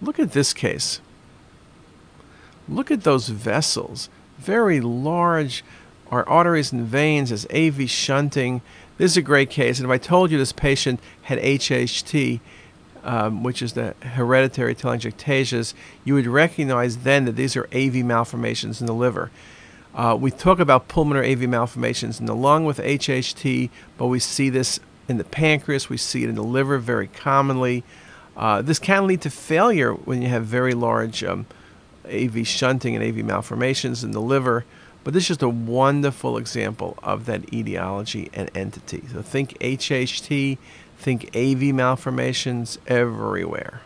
Look at this case. Look at those vessels. Very large. Our arteries and veins as AV shunting. This is a great case. And if I told you this patient had HHT, um, which is the hereditary telangiectasias, you would recognize then that these are AV malformations in the liver. Uh, we talk about pulmonary AV malformations in the lung with HHT, but we see this in the pancreas, we see it in the liver very commonly. Uh, this can lead to failure when you have very large um, AV shunting and AV malformations in the liver, but this is just a wonderful example of that etiology and entity. So think HHT, think AV malformations everywhere.